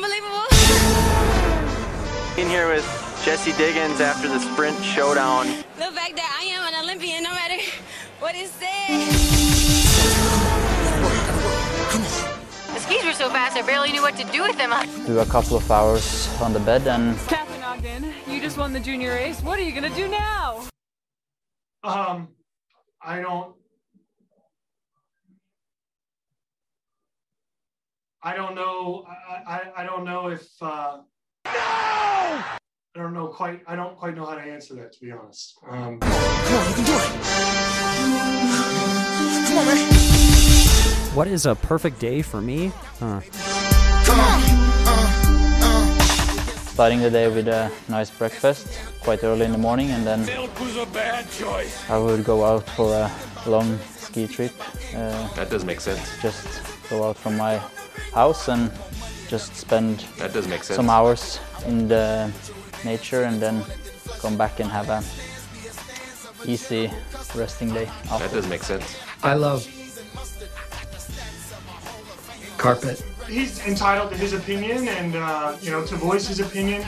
unbelievable. In here with Jessie Diggins after the sprint showdown. The fact that I am an Olympian, no matter what is said. The skis were so fast, I barely knew what to do with them. do a couple of hours on the bed and Katharine Ogden, you just won the junior race. What are you gonna do now? Um, I don't. I don't know. I, I, I don't know if. Uh, no! I don't know quite. I don't quite know how to answer that, to be honest. Um, What is a perfect day for me? Huh. starting the day with a nice breakfast quite early in the morning and then I would go out for a long ski trip. Uh, That does make sense. just go out from my house and just spend That does make sense. some hours in the nature and then come back and have a easy resting day That does make sense. I love carpet. he's entitled to his opinion and uh, you know to voice his opinion.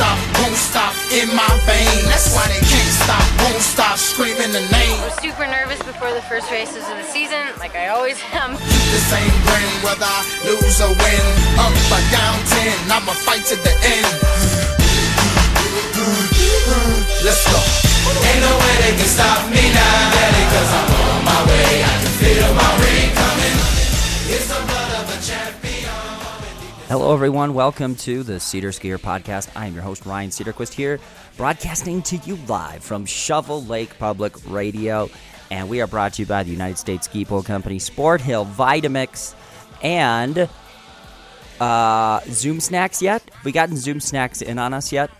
Stop, won't stop in my vein. That's why they can't stop, won't stop screaming the name. I was super nervous before the first races of the season, like I always am. The same grin, whether I lose or win. Up or down 10, I'ma fight to the end. Let's go. Ain't no way they can stop me now, daddy, cause I'm on my way. I can feel my ring Hello, everyone. Welcome to the SederSkier Podcast. I am your host, Ryan Sederquist, here, broadcasting to you live from Shovel Lake Public Radio. And we are brought to you by the United States Ski Pole Company, Sport Hill, Vitamix, and uh, Zoom Snacks yet? We gotten Zoom Snacks in on us yet?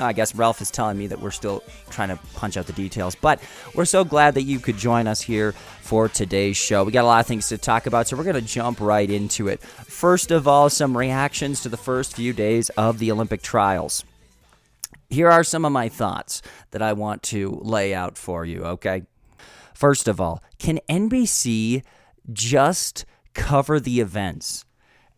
I guess Ralph is telling me that we're still trying to punch out the details, but we're so glad that you could join us here for today's show. We got a lot of things to talk about, so we're going to jump right into it. First of all, some reactions to the first few days of the Olympic trials. Here are some of my thoughts that I want to lay out for you, okay? First of all, can NBC just cover the events?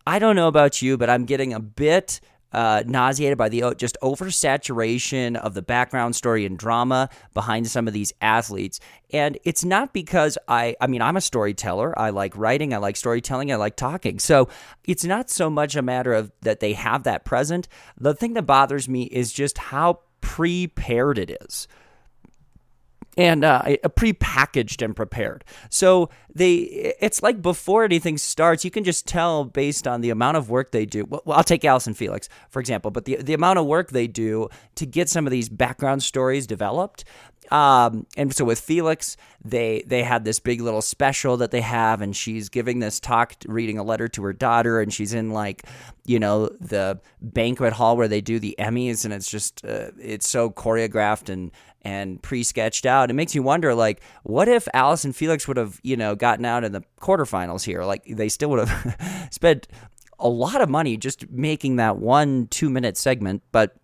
I don't know about you, but I'm getting a bit uh, nauseated by the o- just oversaturation of the background story and drama behind some of these athletes. And it's not because I, I mean, I'm a storyteller. I like writing, I like storytelling, I like talking. So it's not so much a matter of that they have that present. The thing that bothers me is just how prepared it is and uh, pre-packaged and prepared. So they, it's like before anything starts, you can just tell based on the amount of work they do. Well, I'll take Allyson Felix for example, but the the amount of work they do to get some of these background stories developed. Um, and so with Felix, they they had this big little special that they have, and she's giving this talk, reading a letter to her daughter, and she's in like, you know, the banquet hall where they do the Emmys, and it's just uh, it's so choreographed and and pre-sketched out. It makes you wonder, like, what if Allyson Felix would have, you know, gotten out in the quarterfinals here? Like, they still would have spent a lot of money just making that one two-minute segment, but.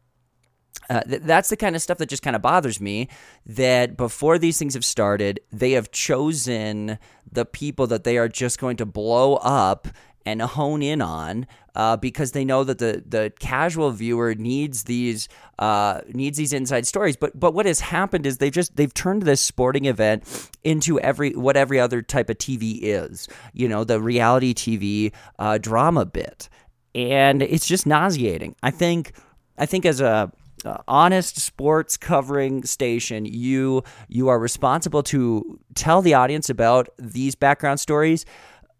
Uh, th- that's the kind of stuff that just kind of bothers me. That before these things have started, they have chosen the people that they are just going to blow up and hone in on uh, because they know that the the casual viewer needs these uh, needs these inside stories. But but what has happened is they've just they've turned this sporting event into every what every other type of TV is. You know, the reality TV uh, drama bit, and it's just nauseating. I think I think as a uh, honest sports covering station you you are responsible to tell the audience about these background stories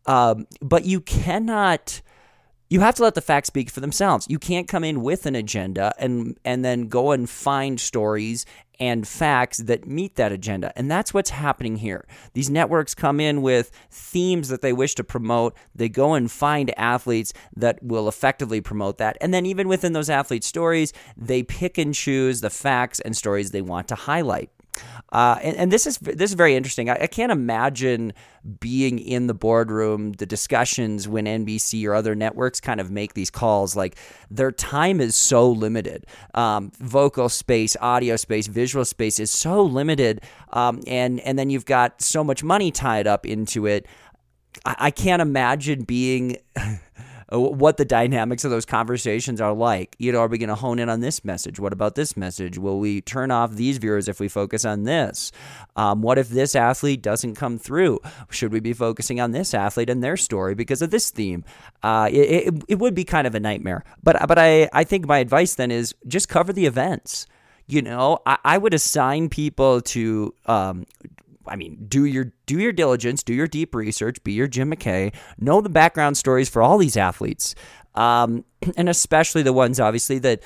um, but you cannot you have to let the facts speak for themselves. You can't come in with an agenda and and then go and find stories and facts that meet that agenda. And that's what's happening here. These networks come in with themes that they wish to promote. They go and find athletes that will effectively promote that. And then even within those athlete stories, they pick and choose the facts and stories they want to highlight. Uh, and, and this is this is very interesting. I, I can't imagine being in the boardroom, the discussions when NBC or other networks kind of make these calls. Like their time is so limited. Um, vocal space, audio space, visual space is so limited, um, and and then you've got so much money tied up into it. I, I can't imagine being. uh, what the dynamics of those conversations are like. You know, are we going to hone in on this message? What about this message? Will we turn off these viewers if we focus on this? Um, what if this athlete doesn't come through? Should we be focusing on this athlete and their story because of this theme? Uh, it, it, it would be kind of a nightmare. But but I, I think my advice then is just cover the events. You know, I, I would assign people to um, I mean, do your do your diligence, do your deep research, be your Jim McKay, know the background stories for all these athletes, um, and especially the ones obviously that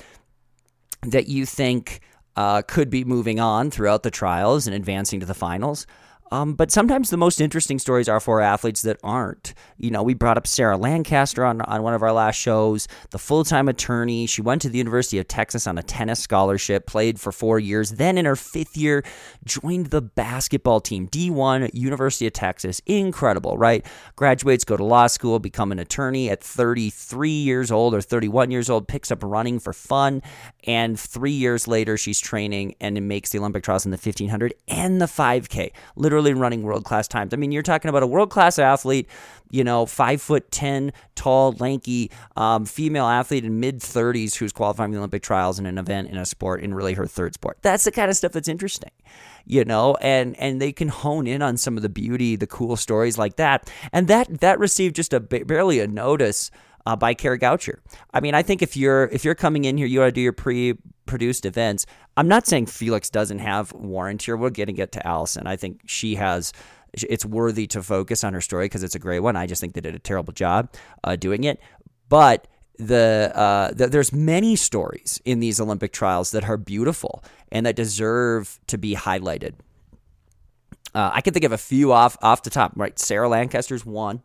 that you think uh, could be moving on throughout the trials and advancing to the finals. Um, but sometimes the most interesting stories are for athletes that aren't. You know, we brought up Sarah Lancaster on, on one of our last shows, the full time attorney. She went to the University of Texas on a tennis scholarship, played for four years. Then, in her fifth year, joined the basketball team, D1, University of Texas. Incredible, right? Graduates, go to law school, become an attorney at 33 years old or 31 years old, picks up running for fun. And three years later, she's training and makes the Olympic trials in the 1500 and the 5K. Literally running world class times. I mean, you're talking about a world class athlete, you know, five foot 10, tall, lanky, um, female athlete in mid 30s who's qualifying the Olympic trials in an event in a sport, in really her third sport. That's the kind of stuff that's interesting you know and and they can hone in on some of the beauty the cool stories like that and that that received just a barely a notice uh, by Kara Goucher. I mean, I think if you're if you're coming in here, you got to do your pre-produced events. I'm not saying Felix doesn't have warrant here. We're getting it to Allyson. I think she has. It's worthy to focus on her story because it's a great one. I just think they did a terrible job uh, doing it, but the, uh, the, there's many stories in these Olympic trials that are beautiful and that deserve to be highlighted. Uh, I can think of a few off off the top. Right, Sarah Lancaster's one.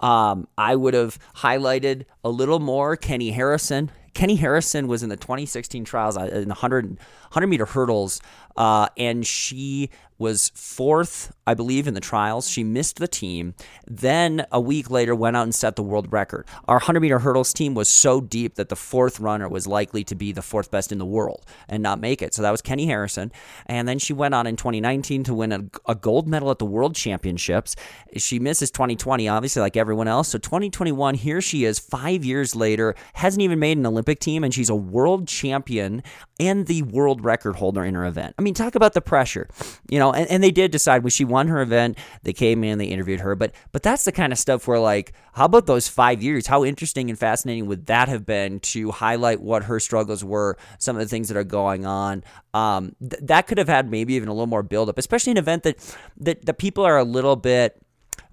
Um, I would have highlighted a little more Keni Harrison. Keni Harrison was in the 2016 trials uh, in the 100, 100 meter hurdles, uh, and she was fourth, I believe, in the trials. She missed the team. Then a week later, went out and set the world record. Our 100 meter hurdles team was so deep that the fourth runner was likely to be the fourth best in the world and not make it. So that was Keni Harrison. And then she went on in 2019 to win a, a gold medal at the World Championships. She misses 2020, obviously, like everyone else. So 2021, here she is, five years later, hasn't even made an Olympic team, and she's a world champion and the world record holder in her event. I mean, talk about the pressure, you know. And, and they did decide when she won her event, they came in, they interviewed her. But but that's the kind of stuff where like, how about those five years? How interesting and fascinating would that have been to highlight what her struggles were, some of the things that are going on. Um, th- that could have had maybe even a little more buildup, especially an event that that the people are a little bit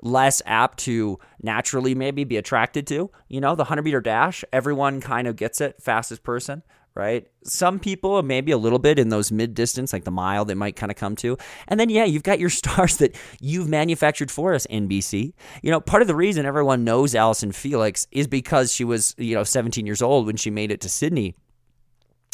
less apt to naturally maybe be attracted to. You know, the 100 meter dash, everyone kind of gets it, fastest person, right? Some people, maybe a little bit in those mid distance, like the mile, they might kind of come to. And then, yeah, you've got your stars that you've manufactured for us, NBC. You know, part of the reason everyone knows Allyson Felix is because she was, you know, 17 years old when she made it to Sydney.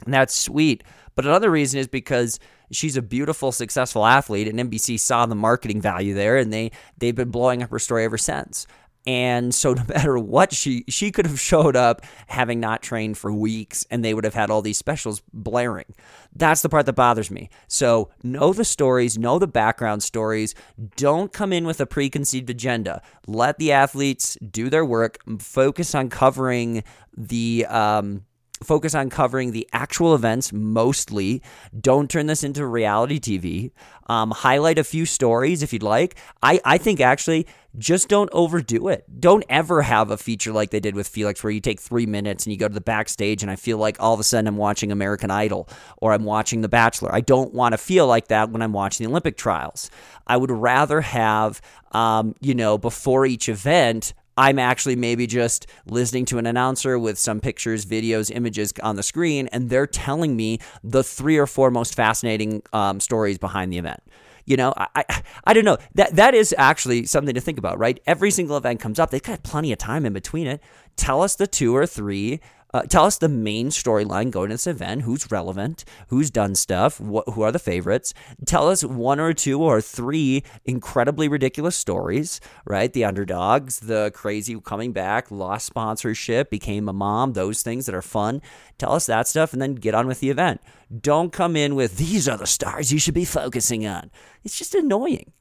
And that's sweet. But another reason is because she's a beautiful, successful athlete, and NBC saw the marketing value there, and they they've been blowing up her story ever since. And so no matter what she she could have showed up having not trained for weeks and they would have had all these specials blaring. That's the part that bothers me. So know the stories, know the background stories. Don't come in with a preconceived agenda. Let the athletes do their work. Focus on covering the um, focus on covering the actual events mostly. Don't turn this into reality TV. Um, highlight a few stories if you'd like. I, I think actually just don't overdo it. Don't ever have a feature like they did with Felix where you take three minutes and you go to the backstage and I feel like all of a sudden I'm watching American Idol or I'm watching The Bachelor. I don't want to feel like that when I'm watching the Olympic trials. I would rather have, um, you know, before each event, I'm actually maybe just listening to an announcer with some pictures, videos, images on the screen, and they're telling me the three or four most fascinating um, stories behind the event. You know, I, I, I don't know. That that is actually something to think about, right? Every single event comes up. They've got plenty of time in between it. Tell us the two or three uh, tell us the main storyline going to this event. Who's relevant? Who's done stuff? Wh- who are the favorites? Tell us one or two or three incredibly ridiculous stories, right? The underdogs, the crazy coming back, lost sponsorship, became a mom, those things that are fun. Tell us that stuff and then get on with the event. Don't come in with these are the stars you should be focusing on. It's just annoying.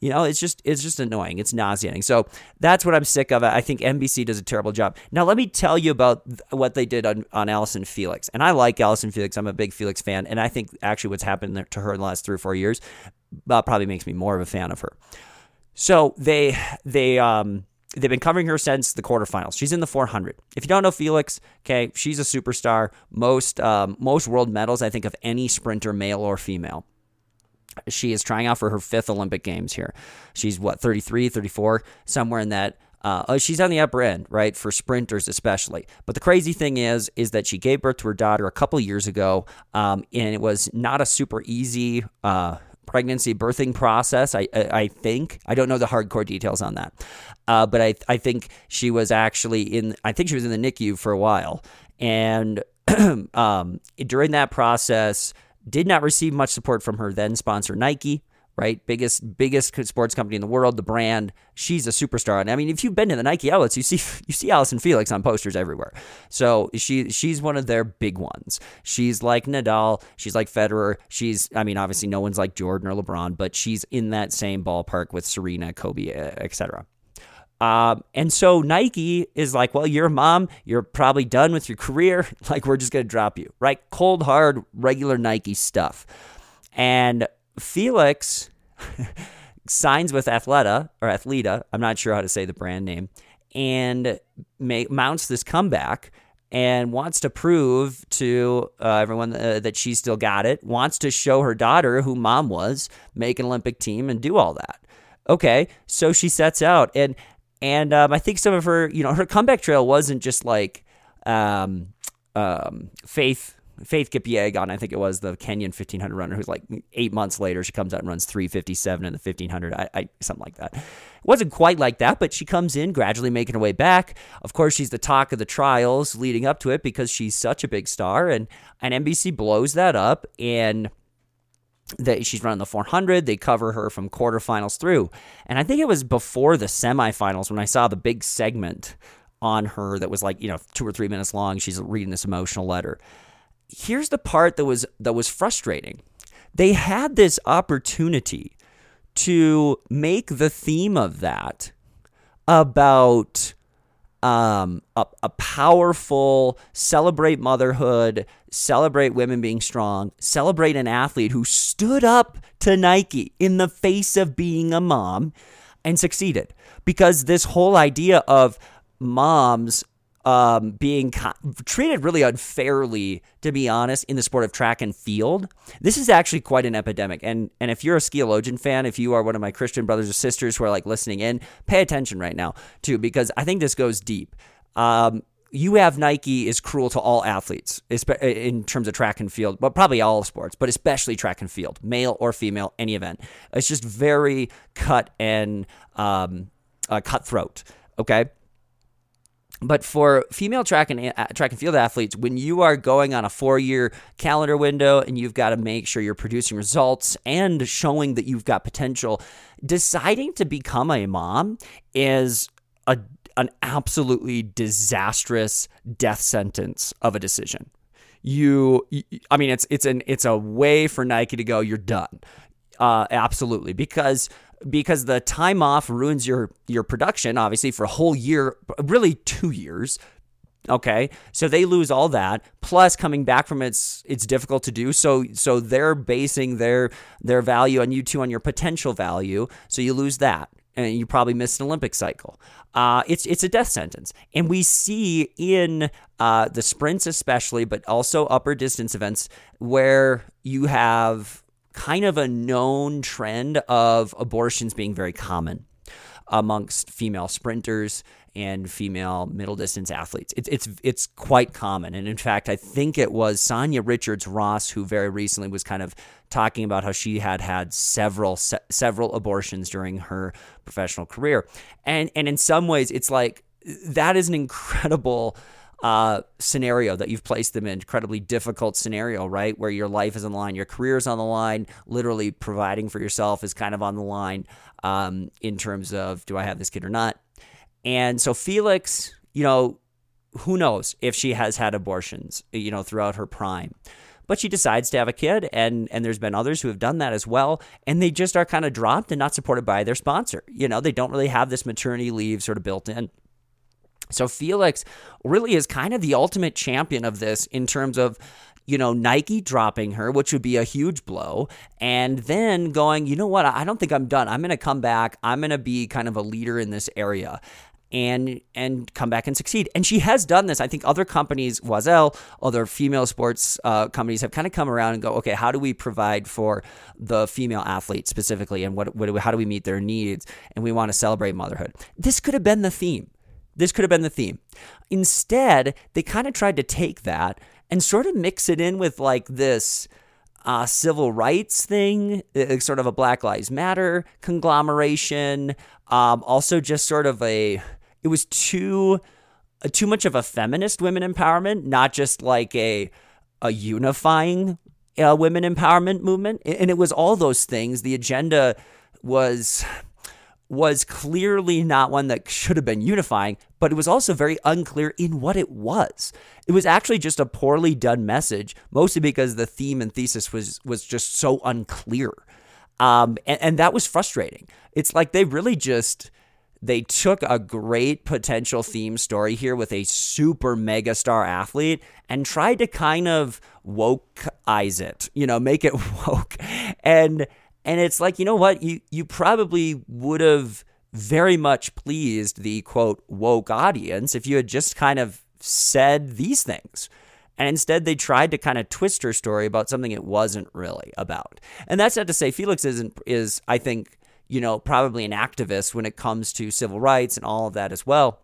You know, it's just it's just annoying. It's nauseating. So that's what I'm sick of. I think NBC does a terrible job. Now let me tell you about what they did on, on Allyson Felix. And I like Allyson Felix. I'm a big Felix fan, and I think actually what's happened to her in the last three or four years uh, probably makes me more of a fan of her. So they they um they've been covering her since the quarterfinals. She's in the 400. If you don't know Felix, okay, she's a superstar. Most um, most world medals, I think, of any sprinter, male or female. She is trying out for her fifth Olympic Games here. She's what 33, 34, somewhere in that. Uh, oh, she's on the upper end, right, for sprinters especially. But the crazy thing is, is that she gave birth to her daughter a couple years ago, um, and it was not a super easy uh, pregnancy birthing process. I, I, I think I don't know the hardcore details on that, uh, but I I think she was actually in. I think she was in the NICU for a while, and um, during that process, did not receive much support from her then sponsor Nike right? Biggest biggest sports company in the world, the brand. She's a superstar. And I mean, if you've been to the Nike outlets, you see you see Allyson Felix on posters everywhere. So she she's one of their big ones. She's like Nadal. She's like Federer. She's I mean, obviously no one's like Jordan or LeBron, but she's in that same ballpark with Serena, Kobe, etc. Um, and so Nike is like, well, you're mom. You're probably done with your career. Like, we're just going to drop you, right? Cold, hard, regular Nike stuff. And Felix signs with Athleta or Athleta. I'm not sure how to say the brand name, and may, mounts this comeback and wants to prove to uh, everyone uh, that she still got it. Wants to show her daughter who mom was, make an Olympic team, and do all that. Okay, so she sets out, and and um, I think some of her, you know, her comeback trail wasn't just like um, um, faith Faith Kipyegon, I think it was the Kenyan 1500 runner, who's like eight months later, she comes out and runs 357 in the 1500, I, I, something like that. It wasn't quite like that, but she comes in gradually making her way back. Of course, she's the talk of the trials leading up to it because she's such a big star, and, and NBC blows that up, and that she's running the 400. They cover her from quarterfinals through. And I think it was before the semifinals when I saw the big segment on her that was like, you know, two or three minutes long. She's reading this emotional letter here's the part that was that was frustrating. They had this opportunity to make the theme of that about um, a, a powerful celebrate motherhood, celebrate women being strong, celebrate an athlete who stood up to Nike in the face of being a mom and succeeded. Because this whole idea of moms um, being co- treated really unfairly, to be honest, in the sport of track and field. This is actually quite an epidemic. And and if you're a Skiologian fan, if you are one of my Christian brothers or sisters who are like listening in, pay attention right now too, because I think this goes deep. Um, you have Nike is cruel to all athletes in terms of track and field, but probably all sports, but especially track and field, male or female, any event. It's just very cut and um, uh, cutthroat. Okay. But for female track and uh, track and field athletes, when you are going on a four-year calendar window and you've got to make sure you're producing results and showing that you've got potential, deciding to become a mom is a an absolutely disastrous death sentence of a decision. You, I mean, it's it's an it's a way for Nike to go. You're done. Uh, absolutely, because because the time off ruins your your production obviously for a whole year really 2 years okay so they lose all that plus coming back from it's it's difficult to do so so they're basing their their value on you too on your potential value so you lose that and you probably miss an Olympic cycle. Uh, it's it's a death sentence, and we see in uh, the sprints especially, but also upper distance events where you have kind of a known trend of abortions being very common amongst female sprinters and female middle distance athletes. It's it's it's quite common, and in fact, I think it was Sanya Richards Ross who very recently was kind of talking about how she had had several se- several abortions during her professional career, and and in some ways, it's like that is an incredible uh, scenario that you've placed them in, incredibly difficult scenario, right? Where your life is on the line, your career is on the line, literally providing for yourself is kind of on the line um, in terms of do I have this kid or not? And so Felix, you know, who knows if she has had abortions, you know, throughout her prime. but she decides to have a kid, and and there's been others who have done that as well, and they just are kind of dropped and not supported by their sponsor. You know, they don't really have this maternity leave sort of built in. So Felix really is kind of the ultimate champion of this in terms of you know, Nike dropping her, which would be a huge blow, and then going, you know what, I don't think I'm done. I'm going to come back. I'm going to be kind of a leader in this area and and come back and succeed. And she has done this. I think other companies, Oiselle, other female sports uh, companies have kind of come around and go, okay, how do we provide for the female athlete specifically, and what, what how do we meet their needs? And we want to celebrate motherhood. This could have been the theme. This could have been the theme. Instead, they kind of tried to take that and sort of mix it in with like this uh, civil rights thing, uh, sort of a Black Lives Matter conglomeration. Um, also, just sort of a, it was too, uh, too much of a feminist women empowerment, not just like a, a unifying uh, women empowerment movement. And it was all those things. The agenda was was clearly not one that should have been unifying, but it was also very unclear in what it was. It was actually just a poorly done message, mostly because the theme and thesis was was just so unclear, um, and, and that was frustrating. It's like they really just they took a great potential theme story here with a super mega star athlete and tried to kind of wokeize it, you know, make it woke, and and it's like, you know what? You you probably would have very much pleased the quote woke audience if you had just kind of said these things. And instead, they tried to kind of twist her story about something it wasn't really about. And that's not to say Felix isn't is I think you know probably an activist when it comes to civil rights and all of that as well.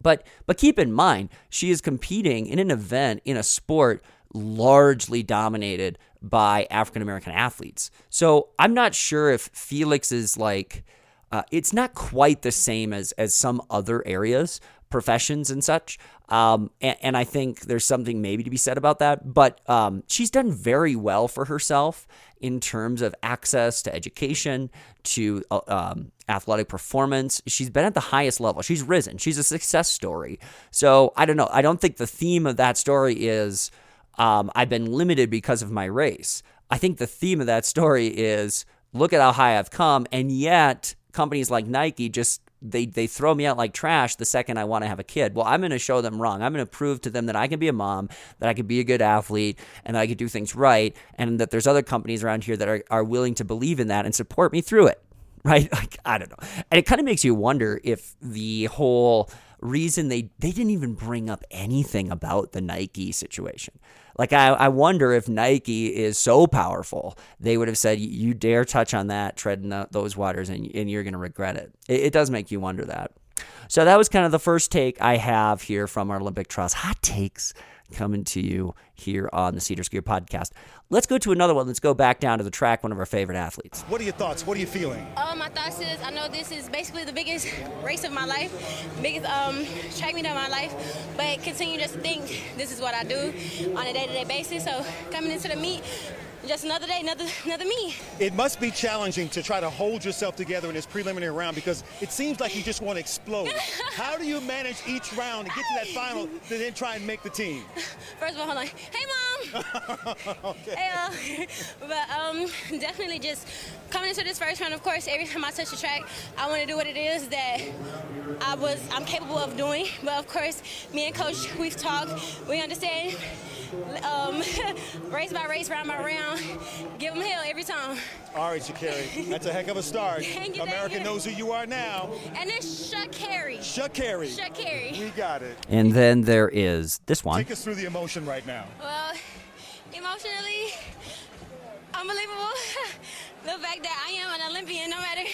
But but keep in mind, she is competing in an event in a sport largely dominated by African American athletes. So I'm not sure if Felix is like, uh, it's not quite the same as as some other areas, professions and such. Um, and, and, I think there's something maybe to be said about that. But um, she's done very well for herself in terms of access to education, to uh, um, athletic performance. She's been at the highest level. She's risen. She's a success story. So I don't know. I don't think the theme of that story is um, I've been limited because of my race. I think the theme of that story is look at how high I've come, and yet companies like Nike just they they throw me out like trash the second I want to have a kid. Well, I'm going to show them wrong. I'm going to prove to them that I can be a mom, that I can be a good athlete, and that I can do things right, and that there's other companies around here that are, are willing to believe in that and support me through it. Right? Like I don't know. And it kind of makes you wonder if the whole reason they they didn't even bring up anything about the Nike situation. Like I, I wonder if Nike is so powerful, they would have said, "You dare touch on that, tread in those waters, and, and you're going to regret it." it." It does make you wonder that. So that was kind of the first take I have here from our Olympic Trust hot takes coming to you here on the SederSkier podcast. Let's go to another one. Let's go back down to the track, one of our favorite athletes. What are your thoughts? What are you feeling? Uh, my thoughts is I know this is basically the biggest race of my life, biggest um, track meet of my life, but continue just to think this is what I do on a day-to-day basis. So coming into the meet, just another day, another another me. It must be challenging to try to hold yourself together in this preliminary round because it seems like you just want to explode. How do you manage each round and get to that final to then try and make the team? First of all, hold on. Hey, mom. okay. Hey, uh, but um, definitely just coming into this first round. Of course, every time I touch the track, I want to do what it is that I was I'm capable of doing. But of course, me and coach, we've talked. We understand um, race by race, round by round, give them hell every time. All right, Sha'Carri, that's a heck of a start. America knows who you are now. And it's Sha'Carri. Sha'Carri. Sha'Carri. We got it. And then there is this one. Take us through the emotion right now. Well, emotionally, unbelievable. the fact that I am an Olympian, no matter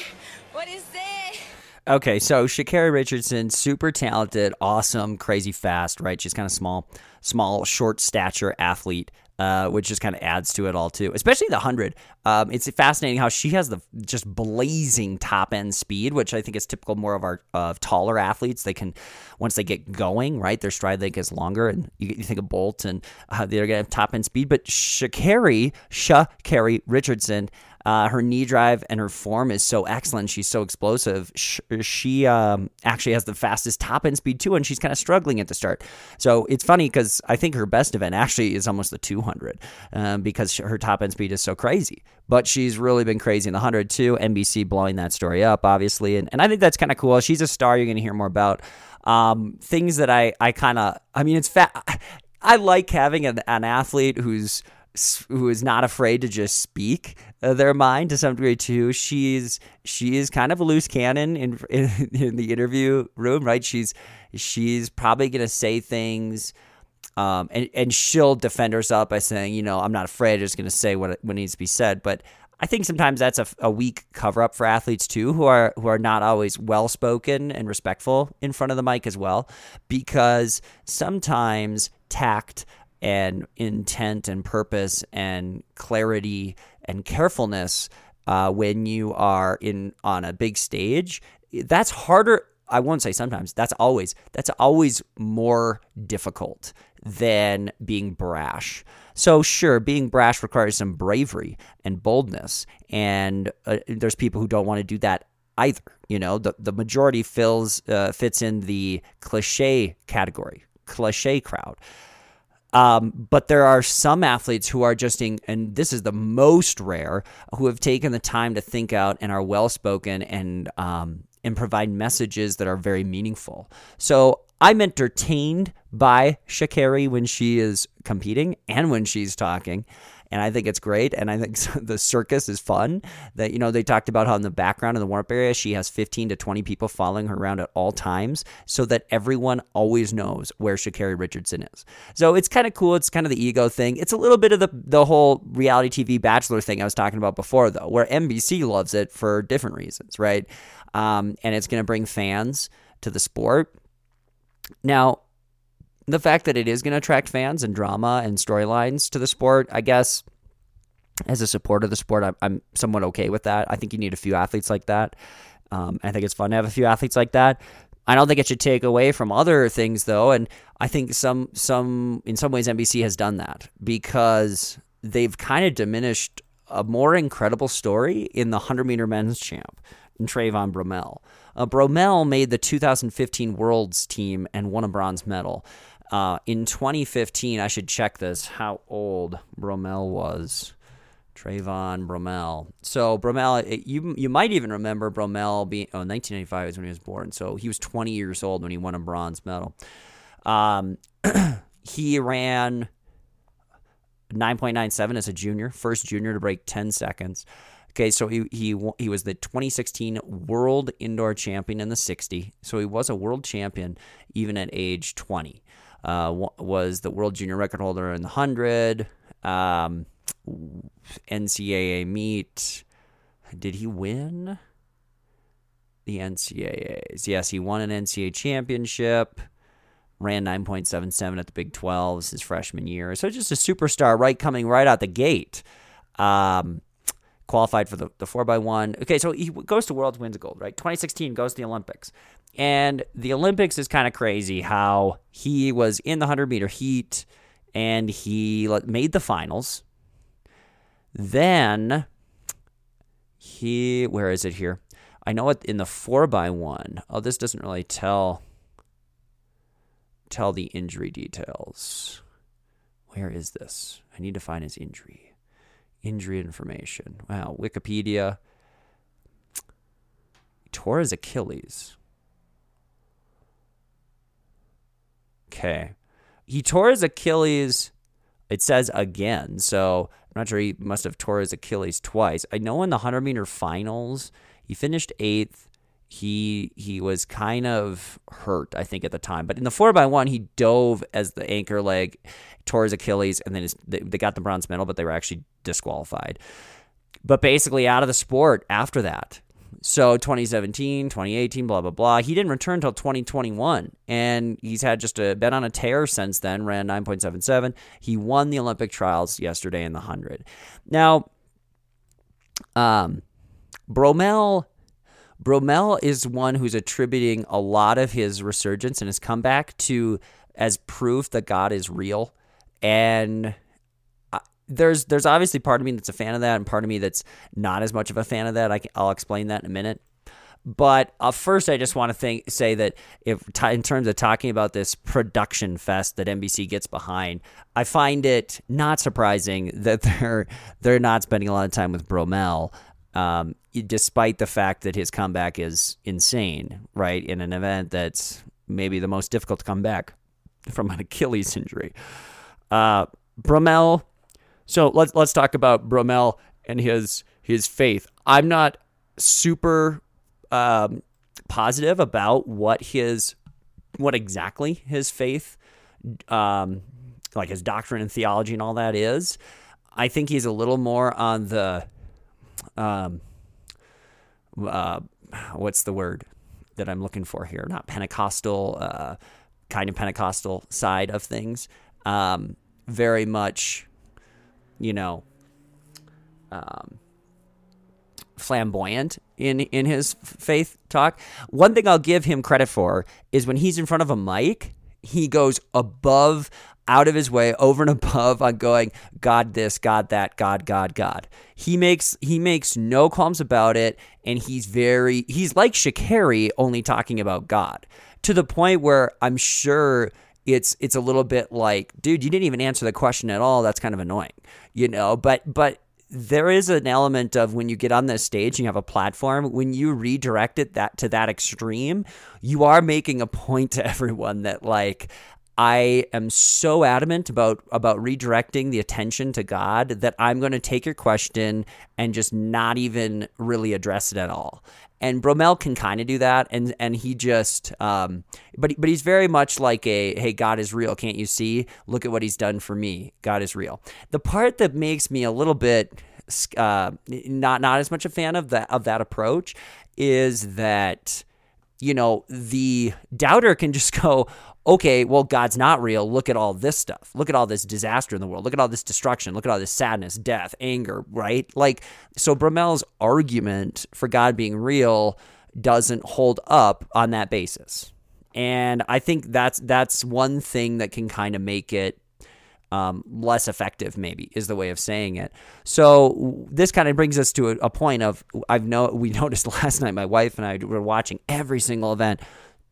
what is said. Okay, so Sha'Carri Richardson, super talented, awesome, crazy fast, right? She's kind of small small, short stature athlete. Uh, which just kind of adds to it all too, especially the hundred. Um, it's fascinating how she has the just blazing top end speed, which I think is typical more of our of taller athletes. They can once they get going, right, their stride length is longer, and you, you think of Bolt and uh, they're gonna have top end speed. But Sha'Carri, Sha'Carri Richardson Uh, her knee drive and her form is so excellent. She's so explosive. She, she um, actually has the fastest top end speed too, and she's kind of struggling at the start. So it's funny because I think her best event actually is almost the 200 um, because her top end speed is so crazy. But she's really been crazy in the 100 too. NBC blowing that story up, obviously. And, and I think that's kind of cool. She's a star you're going to hear more about. Um, things that I, I kind of, I mean, it's fat. I like having an, an athlete who's who is not afraid to just speak uh, their mind to some degree too. She's she is kind of a loose cannon in, in, in the interview room, right? She's she's probably gonna say things. Um, and, and she'll defend herself by saying, you know, I'm not afraid. I'm just going to say what, what needs to be said. But I think sometimes that's a, a weak cover up for athletes too, who are who are not always well spoken and respectful in front of the mic as well, because sometimes tact and intent and purpose and clarity and carefulness uh, when you are in on a big stage that's harder i won't say sometimes that's always that's always more difficult than being brash. So sure being brash requires some bravery and boldness and uh, there's people who don't want to do that either you know? The, the majority fills uh, fits in the cliche category cliche crowd um, but there are some athletes who are just in, and this is the most rare, who have taken the time to think out and are well spoken and um, and provide messages that are very meaningful. So I'm entertained by Sha'Carri when she is competing and when she's talking and I think it's great. And I think the circus is fun. That you know they talked about how in the background in the warm up area she has 15 to 20 people following her around at all times, so that everyone always knows where Sha'Carri Richardson is. So it's kind of cool. It's kind of the ego thing. It's a little bit of the the whole reality TV Bachelor thing I was talking about before, though, where NBC loves it for different reasons, right? Um, and it's going to bring fans to the sport. Now, the fact that it is going to attract fans and drama and storylines to the sport, I guess, as a supporter of the sport, I'm, I'm somewhat okay with that. I think you need a few athletes like that. Um, I think it's fun to have a few athletes like that. I don't think it should take away from other things though, and I think some some in some ways NBC has done that because they've kind of diminished a more incredible story in the 100 meter men's champ in Trayvon Bromell. Uh, Bromell made the 2015 Worlds team and won a bronze medal. Uh, in 2015, I should check this how old Bromell was. Trayvon Bromell. So Bromell, it, you you might even remember Bromell being oh 1995 is when he was born. So he was 20 years old when he won a bronze medal. Um, he ran 9.97 as a junior, first junior to break 10 seconds. Okay, so he he he was the 2016 World Indoor Champion in the 60. So he was a world champion even at age 20 uh, was the world junior record holder in the 100. Um, NCAA meet. Did he win the NCAAs? Yes, he won an NCAA championship. Ran 9.77 at the Big 12s his freshman year. So just a superstar right coming right out the gate. Um, qualified for the, the 4x1. Okay, so he goes to Worlds, wins gold, right? 2016 goes to the Olympics. And the Olympics is kind of crazy how he was in the 100 meter heat and he made the finals. Then he, where is it here? I know it in the 4x1. Oh, this doesn't really tell tell the injury details. Where is this? I need to find his injury. Injury information. Wow, Wikipedia. Tore his Achilles. Okay. He tore his Achilles, it says again. So I'm not sure he must have tore his Achilles twice. I know in the 100 meter finals, he finished eighth. He he was kind of hurt, I think, at the time. But in the 4x1, he dove as the anchor leg, tore his Achilles, and then his, they, they got the bronze medal, but they were actually disqualified. But basically out of the sport after that. So 2017, 2018, blah blah blah. He didn't return until 2021, and he's had just a been on a tear since then. Ran 9.77. He won the Olympic trials yesterday in the hundred. Now, um, Bromell. Bromell is one who's attributing a lot of his resurgence and his comeback to as proof that God is real, and there's there's obviously part of me that's a fan of that, and part of me that's not as much of a fan of that. I can, I'll explain that in a minute. But uh, first, I just want to think, say that if t- in terms of talking about this production fest that NBC gets behind, I find it not surprising that they're they're not spending a lot of time with Bromell, um, despite the fact that his comeback is insane, right? In an event that's maybe the most difficult to come back from an Achilles injury. Uh, Bromell. So let's let's talk about Bromell and his his faith. I'm not super um, positive about what his what exactly his faith, um, like his doctrine and theology and all that is. I think he's a little more on the, um, uh, what's the word that I'm looking for here? Not Pentecostal, uh, kind of Pentecostal side of things. Um, very much, you know, um, flamboyant in in his faith talk. One thing I'll give him credit for is when he's in front of a mic, he goes above out of his way over and above on going god this god that god god god he makes he makes no qualms about it and he's very he's like Sha'Carri only talking about god to the point where i'm sure it's it's a little bit like dude you didn't even answer the question at all. That's kind of annoying you know but but there is an element of when you get on this stage and you have a platform, when you redirect it that to that extreme, you are making a point to everyone that like I am so adamant about about redirecting the attention to God that I'm going to take your question and just not even really address it at all. And Bromell can kind of do that, and and he just, um, but but he's very much like a, hey, God is real, can't you see? Look at what He's done for me. God is real. The part that makes me a little bit uh, not not as much a fan of that of that approach is that you know the doubter can just go okay, well, God's not real. Look at all this stuff. Look at all this disaster in the world. Look at all this destruction. Look at all this sadness, death, anger, right? Like, so Bromell's argument for God being real doesn't hold up on that basis. And I think that's that's one thing that can kind of make it um, less effective, maybe is the way of saying it. So this kind of brings us to a, a point of I've know we noticed last night. My wife and I were watching every single event.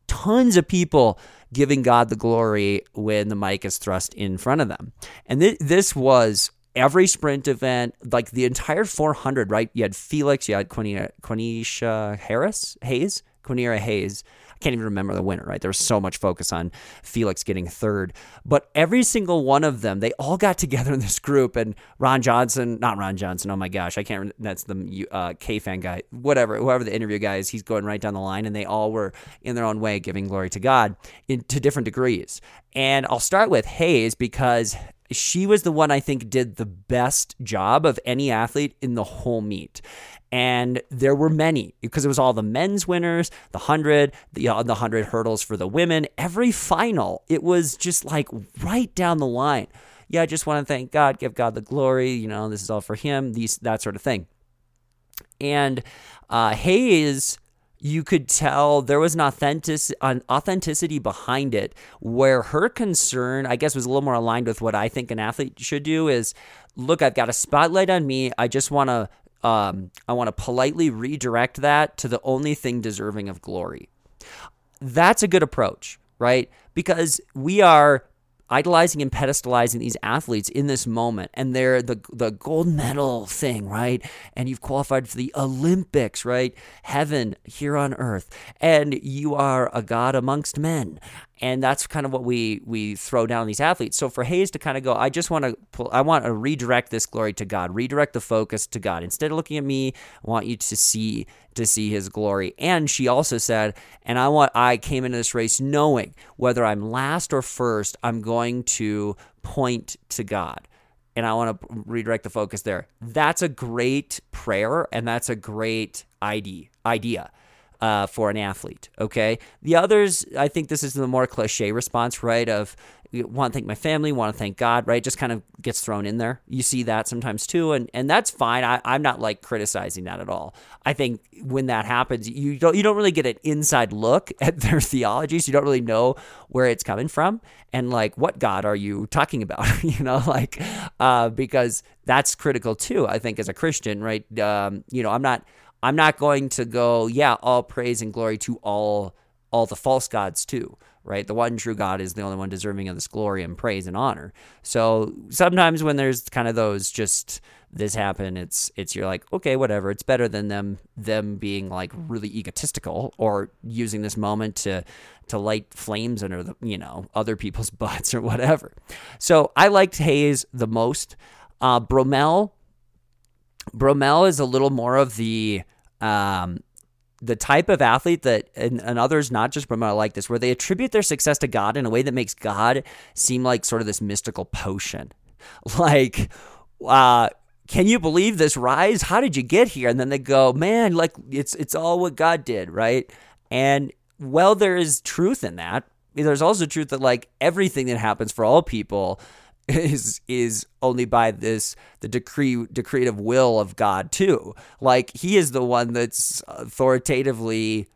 Tons of people giving God the glory when the mic is thrust in front of them. And th- this was every sprint event, like the entire 400, right? You had Felix, you had Quanisha Harris, Hayes, Quanera Hayes, can't even remember the winner, right? There was so much focus on Felix getting third. But every single one of them, they all got together in this group. And Ron Johnson, not Ron Johnson, oh my gosh, I can't, that's the uh, K fan guy, whatever, whoever the interview guy is, he's going right down the line. And they all were in their own way giving glory to God in, to different degrees. And I'll start with Hayes because she was the one I think did the best job of any athlete in the whole meet and there were many because it was all the men's winners, the 100, the, uh, the 100 hurdles for the women, every final. It was just like right down the line. Yeah, I just want to thank God, give God the glory, you know, this is all for him, these that sort of thing. And uh, Hayes you could tell there was an authentic an authenticity behind it where her concern i guess was a little more aligned with what i think an athlete should do is look i've got a spotlight on me i just want to um, I want to politely redirect that to the only thing deserving of glory. That's a good approach, right? Because we are idolizing and pedestalizing these athletes in this moment. And they're the the gold medal thing right? And you've qualified for the olympics right? Heaven here on earth. And you are a god amongst men. And that's kind of what we we throw down these athletes. So for Hayes to kind of go, I just want to pull I want to redirect this glory to God, redirect the focus to God. Instead of looking at me, I want you to see to see His glory. And she also said, and I want I came into this race knowing whether I'm last or first, I'm going to point to God. And I want to redirect the focus there. That's a great prayer, and that's a great idea. Idea uh, for an athlete. Okay. The others, I think this is the more cliche response, right? Of want to thank my family, want to thank God, right? Just kind of gets thrown in there. You see that sometimes too, and and that's fine. I, I'm not like criticizing that at all. I think when that happens, you don't you don't really get an inside look at their theologies. You don't really know where it's coming from, and like what God are you talking about? you know, like uh, because that's critical too. I think as a Christian, right? Um, you know, I'm not I'm not going to go, yeah, all praise and glory to all all the false gods too, right? The one true God is the only one deserving of this glory and praise and honor. So sometimes when there's kind of those just this happen, it's it's you're like, okay, whatever. It's better than them them being like really egotistical or using this moment to to light flames under the you know other people's butts or whatever. So I liked Hayes the most. Uh, Bromell, Bromell is a little more of the um, the type of athlete that and, and others not just Bromell like this where they attribute their success to God in a way that makes God seem like sort of this mystical potion. Like uh can you believe this rise? How did you get here? And then they go man like it's it's all what God did right? And well there is truth in that. There's also truth that like everything that happens for all people is is only by this the decree decretive will of God too. Like he is the one that's authoritatively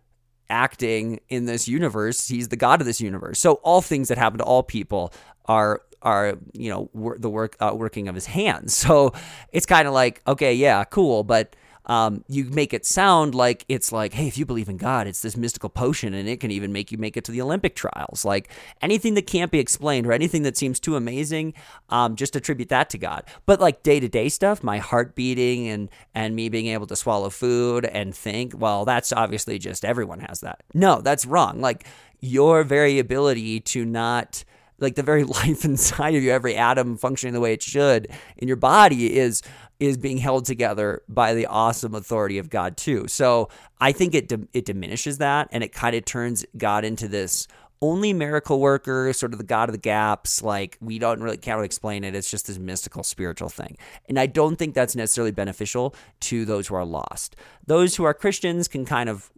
acting in this universe. He's the God of this universe. So all things that happen to all people are are you know wor- the work uh, working of his hands. So it's kind of like okay, yeah, cool, but um, you make it sound like it's like, hey, if you believe in God, it's this mystical potion and it can even make you make it to the Olympic trials. Like anything that can't be explained or anything that seems too amazing, um, just attribute that to God. But like day to day stuff, my heart beating and and me being able to swallow food and think, well, that's obviously just everyone has that. No, that's wrong. Like your very ability to not like the very life inside of you, every atom functioning the way it should in your body is is being held together by the awesome authority of God too. So I think it it diminishes that and it kind of turns God into this only miracle worker, sort of the God of the gaps. Like we don't really can't explain it. It's just this mystical spiritual thing, and I don't think that's necessarily beneficial to those who are lost. Those who are Christians can kind of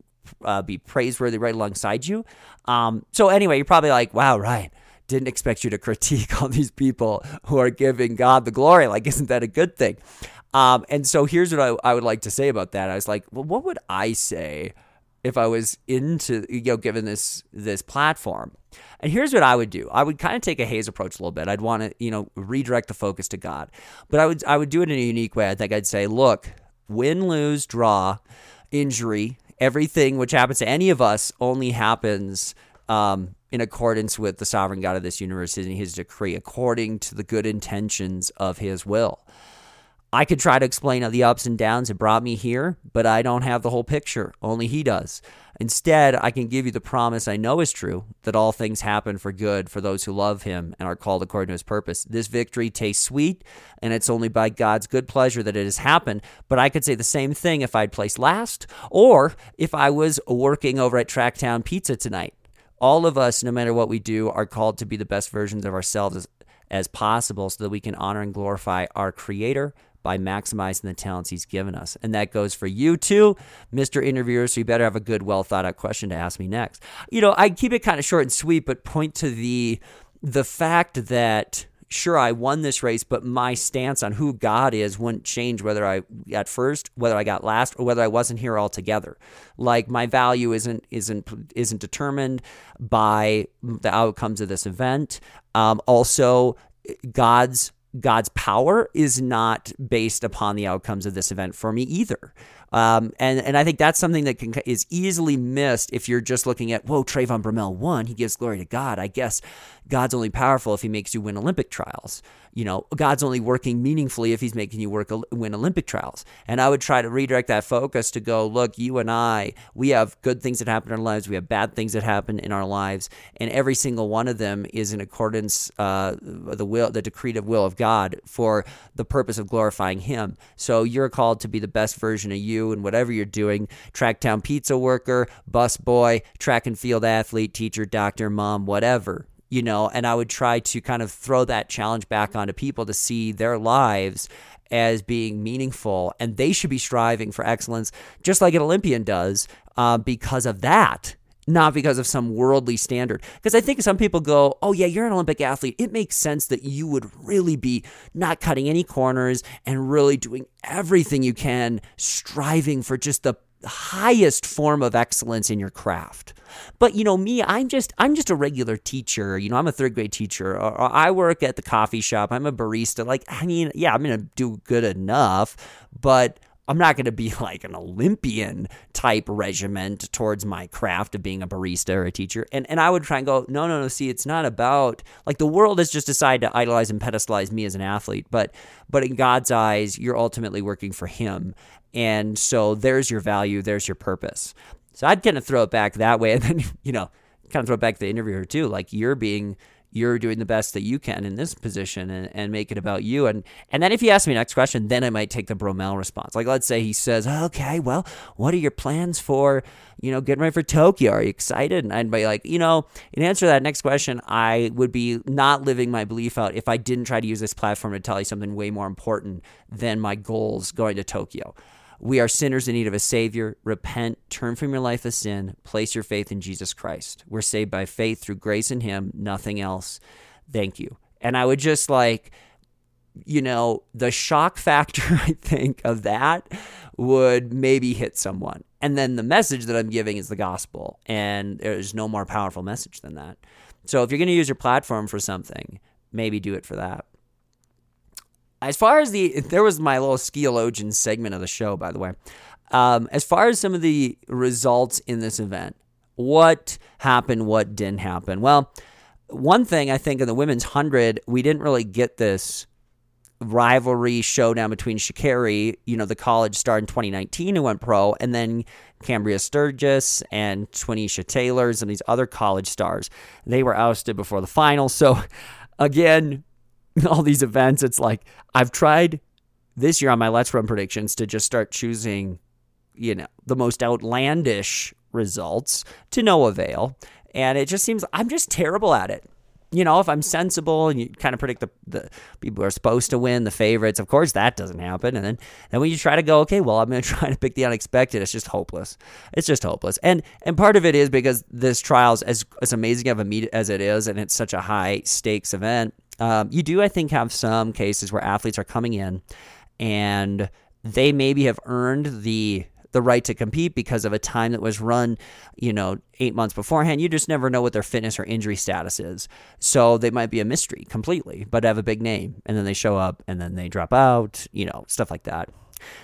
uh, be praiseworthy right alongside you. Um, so anyway, you're probably like, wow, right didn't expect you to critique all these people who are giving God the glory. Like, isn't that a good thing? Um, and so here's what I, I would like to say about that. I was like, well, what would I say if I was into you know given this this platform? And here's what I would do. I would kind of take a Hayes approach a little bit. I'd want to you know redirect the focus to God, but I would I would do it in a unique way. I think I'd say, look, win, lose, draw, injury, everything which happens to any of us only happens um, in accordance with the sovereign God of this universe and his decree, according to the good intentions of his will. I could try to explain the ups and downs that brought me here, but I don't have the whole picture. Only he does. Instead, I can give you the promise I know is true that all things happen for good for those who love him and are called according to his purpose. This victory tastes sweet, and it's only by God's good pleasure that it has happened. But I could say the same thing if I'd placed last or if I was working over at Tracktown Pizza tonight. All of us, no matter what we do, are called to be the best versions of ourselves as, as possible so that we can honor and glorify our Creator by maximizing the talents he's given us. And that goes for you too, Mr. Interviewer. So you better have a good, well thought out question to ask me next. You know, I keep it kind of short and sweet, but point to the the fact that sure I won this race, but my stance on who God is wouldn't change whether I got first, whether I got last, or whether I wasn't here altogether. Like my value isn't isn't isn't determined by the outcomes of this event. Um, also, God's God's power is not based upon the outcomes of this event for me either. Um, and and I think that's something that can, is easily missed if you're just looking at whoa Trayvon Bromell won he gives glory to God. I guess God's only powerful if he makes you win Olympic trials. You know God's only working meaningfully if he's making you work win Olympic trials. And I would try to redirect that focus to go look you and I we have good things that happen in our lives. We have bad things that happen in our lives. And every single one of them is in accordance uh, the will the decretive will of God for the purpose of glorifying Him. So you're called to be the best version of you and whatever you're doing tracktown pizza worker, bus boy, track and field athlete, teacher, doctor, mom, whatever. You know, and I would try to kind of throw that challenge back onto people to see their lives as being meaningful and they should be striving for excellence just like an Olympian does uh, because of that not because of some worldly standard. Because I think some people go, oh, yeah, you're an Olympic athlete. It makes sense that you would really be not cutting any corners and really doing everything you can, striving for just the highest form of excellence in your craft. But you know me, I'm just I'm just a regular teacher. You know, I'm a third grade teacher. Or, or I work at the coffee shop. I'm a barista. Like, I mean, yeah, I'm gonna do good enough, but I'm not going to be like an Olympian type regiment towards my craft of being a barista or a teacher. And and I would try and go, no, no, no. See, it's not about like the world has just decided to idolize and pedestalize me as an athlete, but but in God's eyes, you're ultimately working for Him, and so there's your value, there's your purpose. So I'd kind of throw it back that way, and then you know, kind of throw it back to the interviewer too, like you're being you're doing the best that you can in this position and, and make it about you. And and then if you ask me next question, then I might take the Bromell response. Like let's say he says, Okay, well, what are your plans for, you know, getting ready for Tokyo? Are you excited? And I'd be like, you know, in answer to that next question, I would be not living my belief out if I didn't try to use this platform to tell you something way more important than my goals going to Tokyo. We are sinners in need of a Savior. Repent, turn from your life of sin, place your faith in Jesus Christ. We're saved by faith through grace in Him, nothing else. Thank you. And I would just like, you know, the shock factor, I think, of that would maybe hit someone. And then the message that I'm giving is the gospel. And there's no more powerful message than that. So if you're going to use your platform for something, maybe do it for that. As far as the, there was my little skiologian segment of the show, by the way. Um, as far as some of the results in this event, what happened, what didn't happen? Well, one thing I think in the women's 100, we didn't really get this rivalry showdown between Sha'Carri, you know, the college star in 2019 who went pro, and then Cambria Sturgis and Twanisha Taylors and these other college stars. They were ousted before the final. So, again, all these events, it's like I've tried this year on my Let's Run predictions to just start choosing, you know, the most outlandish results to no avail. And it just seems I'm just terrible at it. You know, if I'm sensible and you kind of predict the, the people who are supposed to win, the favorites, of course that doesn't happen. And then, then when you try to go, okay, well, I'm going to try to pick the unexpected, it's just hopeless. It's just hopeless. And and part of it is because this trial's as as amazing of a meet as it is, and it's such a high stakes event um, you do, I think, have some cases where athletes are coming in and they maybe have earned the the right to compete because of a time that was run, you know, eight months beforehand. You just never know what their fitness or injury status is. So they might be a mystery completely, but have a big name. And then they show up and then they drop out, you know, stuff like that.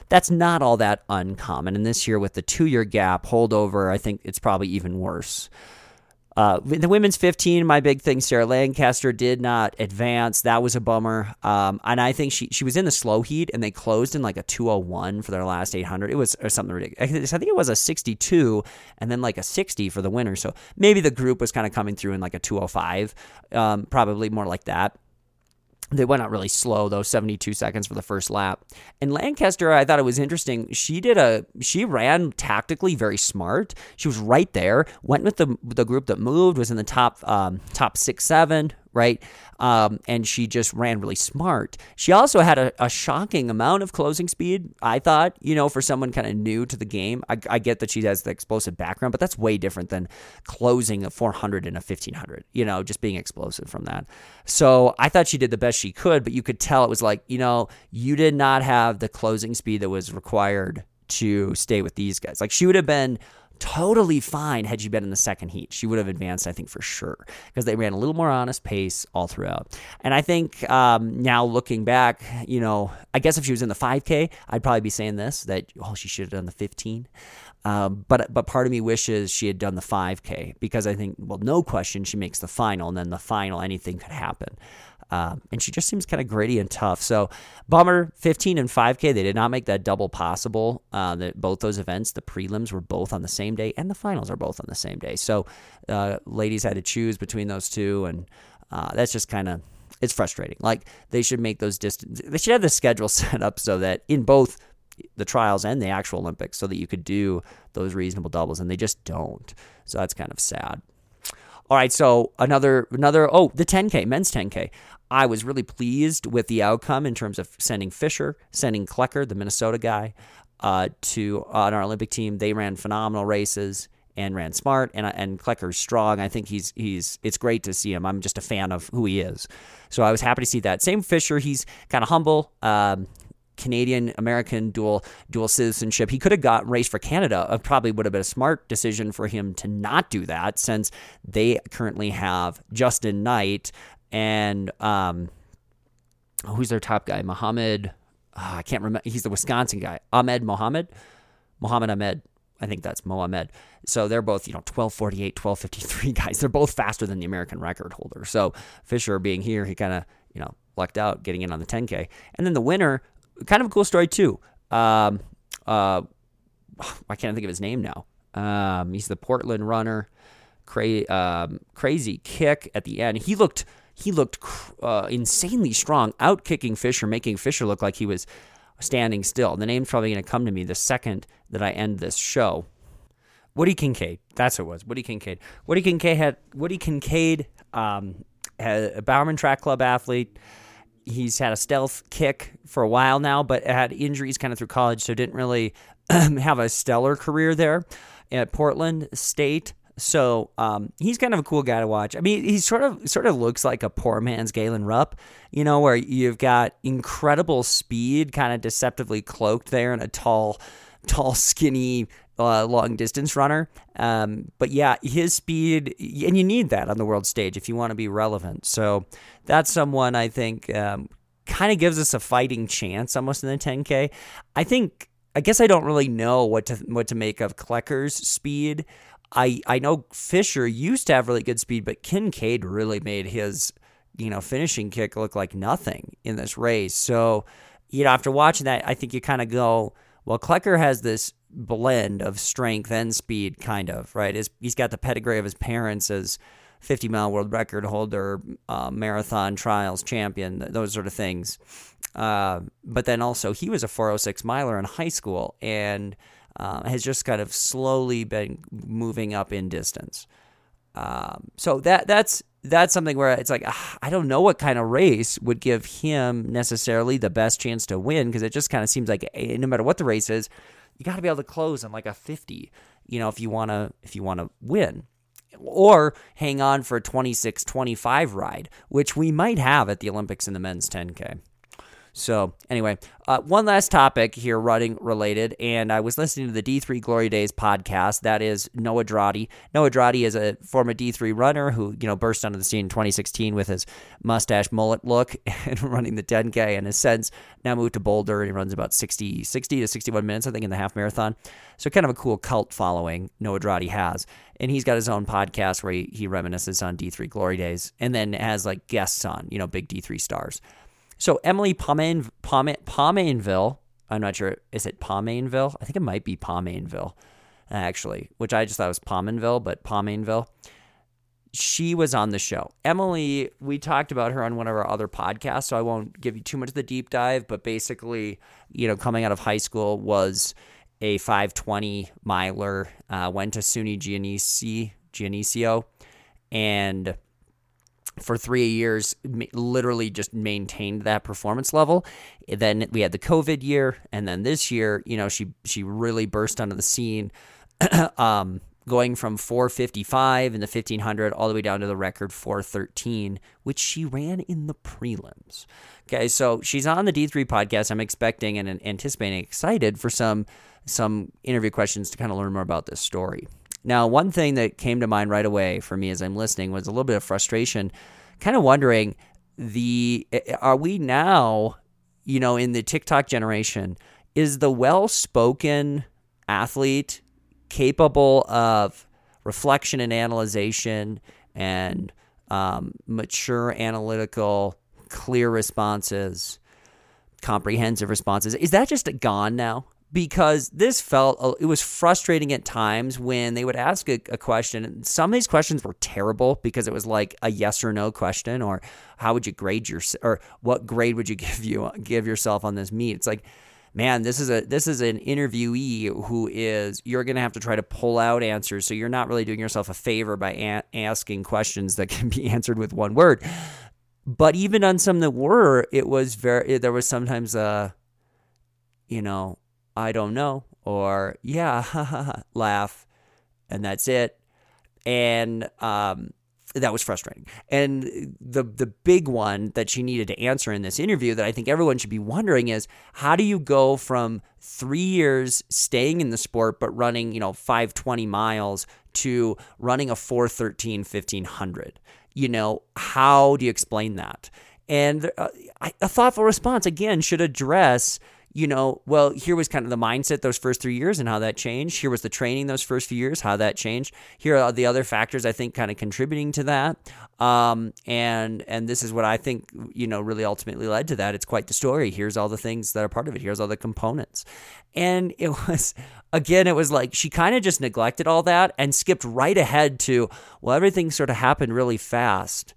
That's not all that uncommon. And this year, with the two year gap holdover, I think it's probably even worse. Uh, the women's 15, my big thing, Sarah Lancaster did not advance. That was a bummer. Um, and I think she she was in the slow heat and they closed in like a 201 for their last 800. It was or something ridiculous. I think it was a 62 and then like a 60 for the winner. So maybe the group was kind of coming through in like a 205, um, probably more like that. They went out really slow though, 72 seconds for the first lap. And Lancaster, I thought it was interesting. She did a she ran tactically very smart. She was right there, went with the the group that moved, was in the top um, top six seven, right? Um, and she just ran really smart. She also had a, a, shocking amount of closing speed. I thought, you know, for someone kind of new to the game, I, I, get that she has the explosive background, but that's way different than closing a 400 and a 1500. You know, just being explosive from that. So I thought she did the best she could, but you could tell it was like, you know, you did not have the closing speed that was required to stay with these guys. Like she would have been totally fine had she been in the second heat. She would have advanced, I think, for sure, because they ran a little more honest pace all throughout. And I think um, now looking back, you know, I guess if she was in the 5K, I'd probably be saying this that, oh, she should have done the 15. Um, but but part of me wishes she had done the 5K because I think, well, no question, she makes the final, and then the final, anything could happen. Um, and she just seems kind of gritty and tough. So, bummer, 15 and 5K. They did not make that double possible. Uh, that both those events, the prelims were both on the same day, and the finals are both on the same day. So, uh, ladies had to choose between those two, and uh, that's just kind of it's frustrating. Like they should make those distance. They should have the schedule set up so that in both the trials and the actual Olympics, so that you could do those reasonable doubles, and they just don't. So that's kind of sad. All right, so another another oh the 10k men's 10k. I was really pleased with the outcome in terms of sending Fisher, sending Klecker, the Minnesota guy, uh, to uh, on our Olympic team. They ran phenomenal races and ran smart, and and Klecker's strong. I think he's he's it's great to see him. I'm just a fan of who he is, so I was happy to see that. Same Fisher, he's kind of humble. Um, Canadian American dual dual citizenship. He could have got race for Canada. It probably would have been a smart decision for him to not do that, since they currently have Justyn Knight and um, who's their top guy? Mohammed. ah, I can't remember. He's the Wisconsin guy. Ahmed Mohammed. Mohammed Ahmed. I think that's Mohamed. So they're both, you know, 1248, 1253 guys. They're both faster than the American record holder. So Fisher being here, he kind of, you know, lucked out getting in on the 10K. And then the winner, kind of a cool story too. Um, uh, I can't think of his name now. Um, he's the Portland runner. Cra- um, crazy kick at the end. He looked he looked uh, insanely strong, out kicking Fisher, making Fisher look like he was standing still. The name's probably going to come to me the second that I end this show. Woody Kincaid, that's who it was. Woody Kincaid. Woody Kincaid had Woody Kincaid, um, had a Bowerman Track Club athlete. He's had a stealth kick for a while now, but had injuries kind of through college, so didn't really have a stellar career there at Portland State. So um, he's kind of a cool guy to watch. I mean, he sort of sort of looks like a poor man's Galen Rupp, you know, where you've got incredible speed, kind of deceptively cloaked there, and a tall, tall, skinny, uh, long distance runner. Um, but yeah, his speed, and you need that on the world stage if you want to be relevant. So that's someone I think um, kind of gives us a fighting chance almost in the 10K. I think. I guess I don't really know what to what to make of Klecker's speed. I I know Fisher used to have really good speed, but Kincaid really made his you know finishing kick look like nothing in this race. So you know after watching that, I think you kind of go, well, Klecker has this blend of strength and speed, kind of right. His, he's got the pedigree of his parents as 50 mile world record holder, uh, marathon trials champion, those sort of things. Uh, but then also he was a 406 miler in high school and uh, has just kind of slowly been moving up in distance. Um, so that that's that's something where it's like ah, I don't know what kind of race would give him necessarily the best chance to win because it just kind of seems like eh, no matter what the race is, you got to be able to close on like a 50, you know, if you want to if you want to win or hang on for a 26 25 ride, which we might have at the Olympics in the men's 10K. So, anyway, uh, one last topic here, running related, and I was listening to the D3 Glory Days podcast. That is Noah Droddy. Noah Droddy is a former D3 runner who, you know, burst onto the scene in 2016 with his mustache mullet look and running the 10K, and has since now moved to Boulder and he runs about 60, 60 to 61 minutes, I think, in the half marathon. So, kind of a cool cult following Noah Droddy has. And he's got his own podcast where he, he reminisces on D3 Glory Days and then has like guests on, you know, big D3 stars. So Emily Pomain, Pomain, Pomainville, I'm not sure, is it Pomainville? I think it might be Pomainville, actually, which I just thought was Pominville, but Pomainville. She was on the show. Emily, we talked about her on one of our other podcasts, so I won't give you too much of the deep dive, but basically, you know, coming out of high school was a 520 miler, uh, went to SUNY Geneseo, and for three years, literally just maintained that performance level. Then we had the COVID year, and then this year, you know, she she really burst onto the scene, um, going from 455 in the 1500 all the way down to the record 413, which she ran in the prelims. Okay, so she's on the D3 podcast. I'm expecting and anticipating, excited for some some interview questions to kind of learn more about this story. Now, one thing that came to mind right away for me as I'm listening was a little bit of frustration, kind of wondering the are we now, you know, in the TikTok generation, is the well-spoken athlete capable of reflection and analyzation and um, mature analytical clear responses comprehensive responses? Is that just gone now because this felt it was frustrating at times when they would ask a, a, question. And some of these questions were terrible because it was like a yes or no question or how would you grade your or what grade would you give you give yourself on this meet? It's like man this is a this is an interviewee who is you're going to have to try to pull out answers. So you're not really doing yourself a favor by a- asking questions that can be answered with one word. But even on some that were it was very there was sometimes a you know I don't know, or yeah, laugh, and that's it. And um, that was frustrating. And the the big one that she needed to answer in this interview that I think everyone should be wondering is how do you go from 3 years staying in the sport but running, you know, 520 miles to running a 413 1500? You know, how do you explain that? And uh, a thoughtful response again should address you know, well, here was kind of the mindset those first three years and how that changed. Here was the training those first few years, how that changed. Here are the other factors I think kind of contributing to that. Um, and and this is what I think you know really ultimately led to that. It's quite the story. Here's all the things that are part of it. Here's all the components. And it was again, it was like she kind of just neglected all that and skipped right ahead to well, everything sort of happened really fast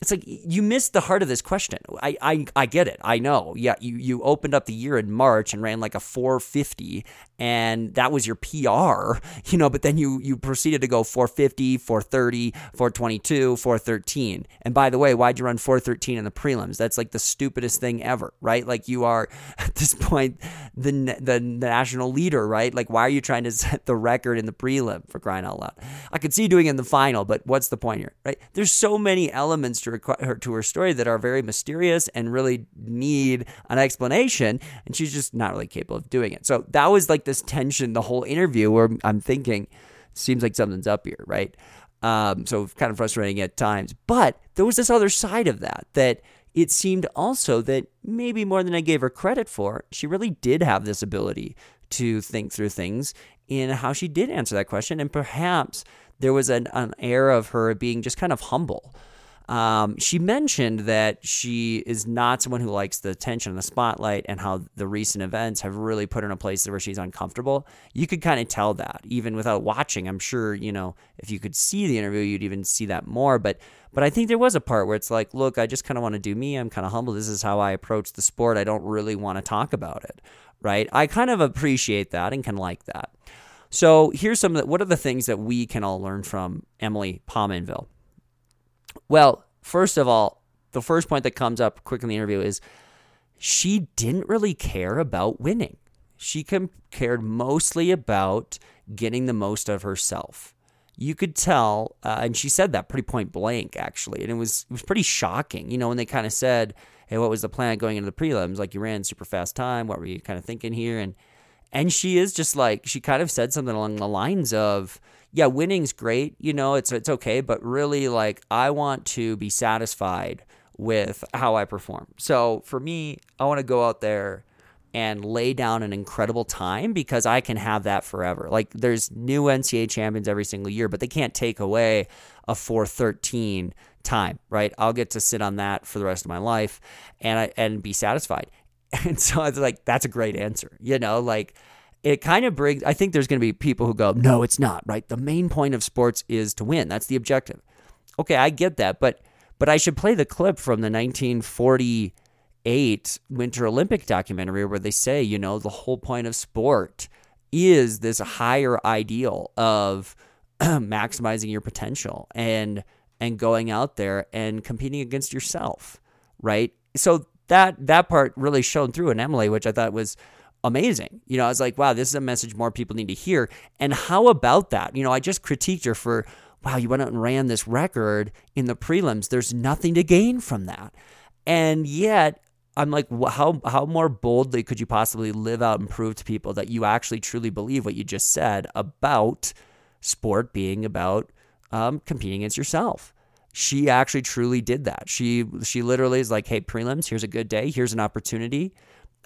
it's like you missed the heart of this question. I, I I get it. I know. Yeah, you you opened up the year in March and ran like a 450 and that was your PR, you know, but then you you proceeded to go 450, 430, 422, 413. And by the way, why'd you run 413 in the prelims? That's like the stupidest thing ever, right? Like you are at this point the the national leader, right? Like why are you trying to set the record in the prelim for crying out loud? I could see doing it in the final, but what's the point here, right? There's so many elements to her to her story that are very mysterious and really need an explanation, and she's just not really capable of doing it. So that was like this tension the whole interview where I'm thinking, seems like something's up here, right? Um, so kind of frustrating at times, but there was this other side of that that it seemed also that maybe more than I gave her credit for, she really did have this ability to think through things in how she did answer that question. And perhaps there was an, an air of her being just kind of humble um, she mentioned that she is not someone who likes the attention and the spotlight, and how the recent events have really put her in a place where she's uncomfortable. You could kind of tell that even without watching. I'm sure you know if you could see the interview, you'd even see that more. But but I think there was a part where it's like, look, I just kind of want to do me. I'm kind of humble. This is how I approach the sport. I don't really want to talk about it, right? I kind of appreciate that and can like that. So here's some of the, what are the things that we can all learn from Emily Pominville. Well, first of all, the first point that comes up quick in the interview is she didn't really care about winning. She cared mostly about getting the most of herself. You could tell, uh, and she said that pretty point blank, actually, and it was it was pretty shocking. You know, when they kind of said, "Hey, what was the plan going into the prelims? Like you ran super fast time. What were you kind of thinking here?" And and she is just like she kind of said something along the lines of, yeah, winning's great, you know, it's it's okay, but really like I want to be satisfied with how I perform. So for me, I want to go out there and lay down an incredible time because I can have that forever. Like there's new NCAA champions every single year, but they can't take away a 413 time, right? I'll get to sit on that for the rest of my life and I and be satisfied. And so I was like, that's a great answer. You know, like it kind of brings, I think there's going to be people who go, no, it's not, right? The main point of sports is to win. That's the objective. Okay, I get that, but but I should play the clip from the 1948 Winter Olympic documentary where they say, you know, the whole point of sport is this higher ideal of maximizing your potential and and going out there and competing against yourself, right? So that that part really shone through in Emily, which I thought was amazing. You know, I was like, wow, this is a message more people need to hear. And how about that? You know, I just critiqued her for, wow, you went out and ran this record in the prelims. There's nothing to gain from that. And yet, I'm like, how how more boldly could you possibly live out and prove to people that you actually truly believe what you just said about sport being about um, competing against yourself? She actually truly did that. She she literally is like, hey, prelims, here's a good day, here's an opportunity.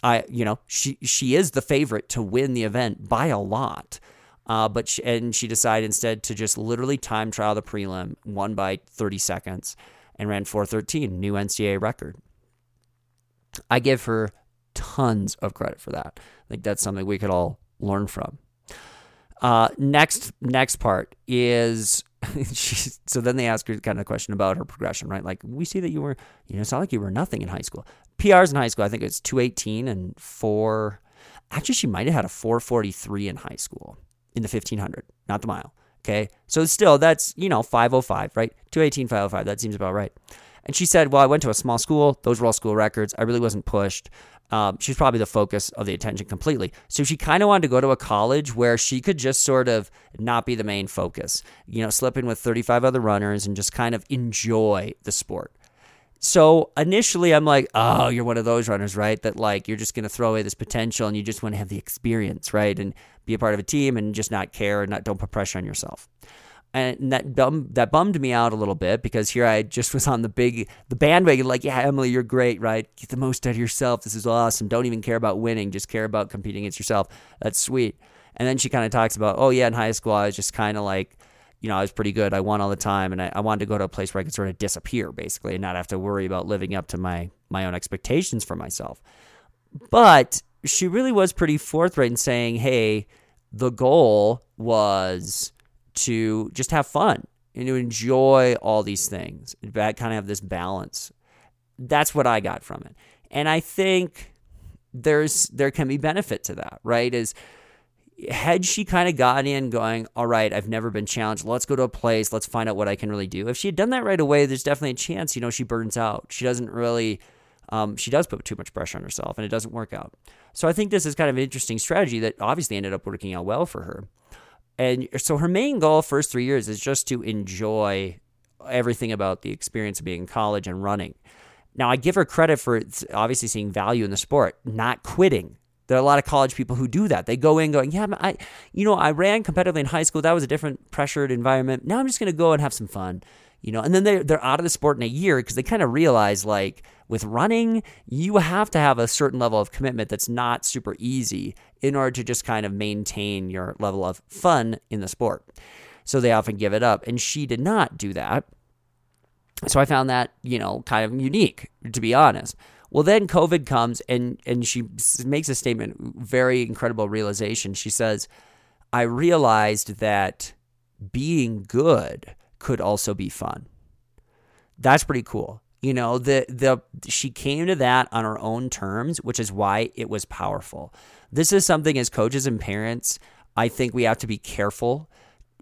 I, you know, she she is the favorite to win the event by a lot. Uh, but she, and she decided instead to just literally time trial the prelim, won by 30 seconds, and ran 413, new NCAA record. I give her tons of credit for that. I think that's something we could all learn from. Uh, next, next part is she, so then they ask her kind of question about her progression, right? Like we see that you were, you know, it's not like you were nothing in high school. PRs in high school, I think it's 218 and four. Actually, she might have had a 443 in high school in the 1500, not the mile. Okay. So still, that's, you know, 505, right? 218, 505. That seems about right. And she said, Well, I went to a small school. Those were all school records. I really wasn't pushed. Um, she's probably the focus of the attention completely. So she kind of wanted to go to a college where she could just sort of not be the main focus, you know, slip in with 35 other runners and just kind of enjoy the sport. So initially, I'm like, oh, you're one of those runners, right? That like you're just going to throw away this potential and you just want to have the experience, right? And be a part of a team and just not care and not don't put pressure on yourself. And that bum, that bummed me out a little bit because here I just was on the big the bandwagon, like, yeah, Emily, you're great, right? Get the most out of yourself. This is awesome. Don't even care about winning, just care about competing against yourself. That's sweet. And then she kind of talks about, oh yeah, in high school I was just kind of like you know, I was pretty good. I won all the time, and I, I, wanted to go to a place where I could sort of disappear, basically, and not have to worry about living up to my my own expectations for myself. But she really was pretty forthright in saying, "Hey, the goal was to just have fun and to enjoy all these things, that kind of have this balance." That's what I got from it, and I think there's there can be benefit to that, right? Is had she kind of gotten in going, all right, I've never been challenged. Let's go to a place. Let's find out what I can really do. If she had done that right away, there's definitely a chance, you know, she burns out. She doesn't really, um, she does put too much pressure on herself and it doesn't work out. So I think this is kind of an interesting strategy that obviously ended up working out well for her. And so her main goal first three years is just to enjoy everything about the experience of being in college and running. Now I give her credit for obviously seeing value in the sport, not quitting there are a lot of college people who do that. They go in going, yeah, I, you know, I ran competitively in high school. That was a different pressured environment. Now I'm just going to go and have some fun, you know. And then they're they're out of the sport in a year because they kind of realize like with running, you have to have a certain level of commitment that's not super easy in order to just kind of maintain your level of fun in the sport. So they often give it up, and she did not do that. So I found that you know kind of unique, to be honest. Well, then COVID comes and and she makes a statement, very incredible realization. She says, "I realized that being good could also be fun." That's pretty cool. You know, the the she came to that on her own terms, which is why it was powerful. This is something as coaches and parents, I think we have to be careful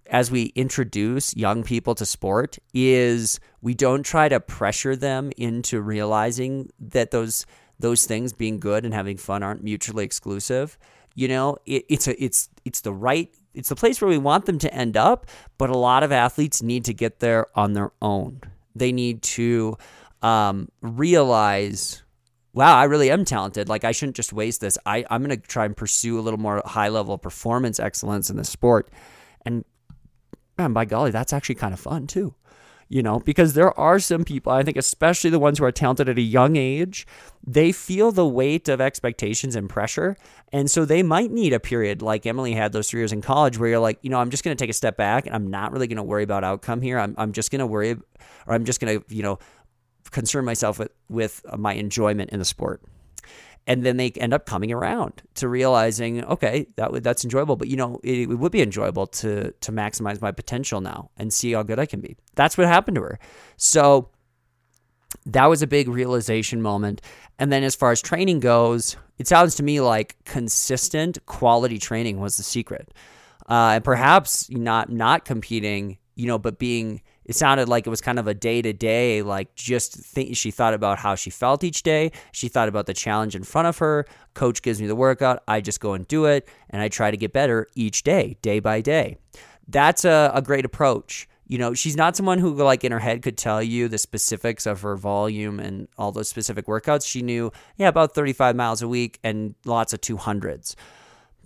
as we introduce young people to sport is we don't try to pressure them into realizing that those those things being good and having fun aren't mutually exclusive. You know it, it's a it's it's the right it's the place where we want them to end up but a lot of athletes need to get there on their own. They need to um, realize wow i really am talented. Like i shouldn't just waste this. I, i'm going to try and pursue a little more high level performance excellence in the sport. And and by golly, that's actually kind of fun too. You know, because there are some people, I think, especially the ones who are talented at a young age, they feel the weight of expectations and pressure. And so they might need a period like Emily had those three years in college where you're like, you know, I'm just going to take a step back and I'm not really going to worry about outcome here. I'm, I'm just going to worry, or I'm just going to, you know, concern myself with, with my enjoyment in the sport and then they end up coming around to realizing okay that that's enjoyable. But you know it, it, would be enjoyable to to maximize my potential now and see how good I can be. That's what happened to her. So that was a big realization moment. And then as far as training goes it sounds to me like consistent quality training was the secret. Uh, and perhaps not not competing you know but being it sounded like it was kind of a day to day, like just she thought about how she felt each day. She thought about the challenge in front of her. Coach gives me the workout. I just go and do it. And I try to get better each day, day by day. That's a, a great approach. You know, she's not someone who, like, in her head could tell you the specifics of her volume and all those specific workouts. She knew, yeah, about 35 miles a week and lots of 200s.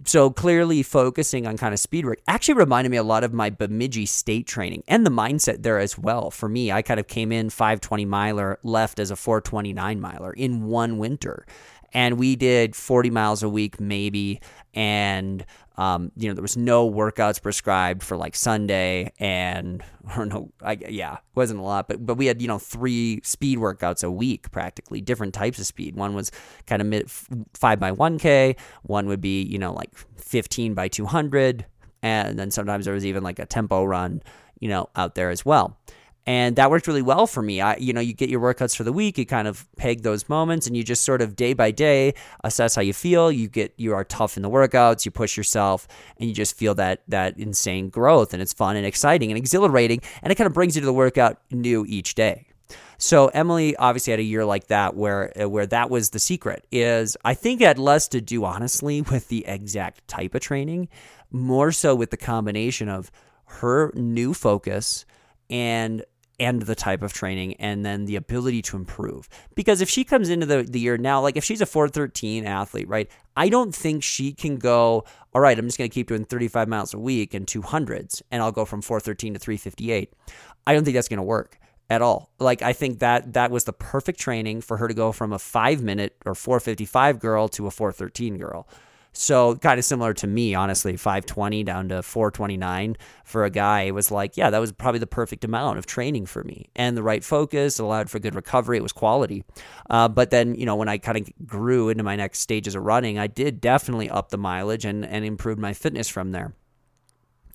So clearly focusing on kind of speed work actually reminded me a lot of my Bemidji state training and the mindset there as well. For me, I kind of came in 520 miler, left as a 429 miler in one winter. And we did 40 miles a week, maybe. And um, you know, there was no workouts prescribed for like Sunday, and or no, I, yeah, wasn't a lot, but but we had you know three speed workouts a week, practically different types of speed. One was kind of mid five by one k, one would be you know like fifteen by two hundred, and then sometimes there was even like a tempo run, you know, out there as well and that worked really well for me. I, you know, you get your workouts for the week, you kind of peg those moments, and you just sort of day by day assess how you feel. You get you are tough in the workouts, you push yourself, and you just feel that that insane growth, and it's fun and exciting and exhilarating, and it kind of brings you to the workout new each day. So Emily obviously had a year like that where uh, where that was the secret. Is I think it had less to do honestly with the exact type of training, more so with the combination of her new focus and and the type of training and then the ability to improve. Because if she comes into the, the year now, like if she's a 413 athlete, right? I don't think she can go, all right, I'm just going to keep doing 35 miles a week and 200s and I'll go from 413 to 358. I don't think that's going to work at all. Like I think that that was the perfect training for her to go from a 5 minute or 455 girl to a 413 girl. So kind of similar to me, honestly, 520 down to 429 for a guy. It was like, yeah, that was probably the perfect amount of training for me and the right focus allowed for good recovery. It was quality. Uh, but then, you know, when I kind of grew into my next stages of running, I did definitely up the mileage and, and improved my fitness from there.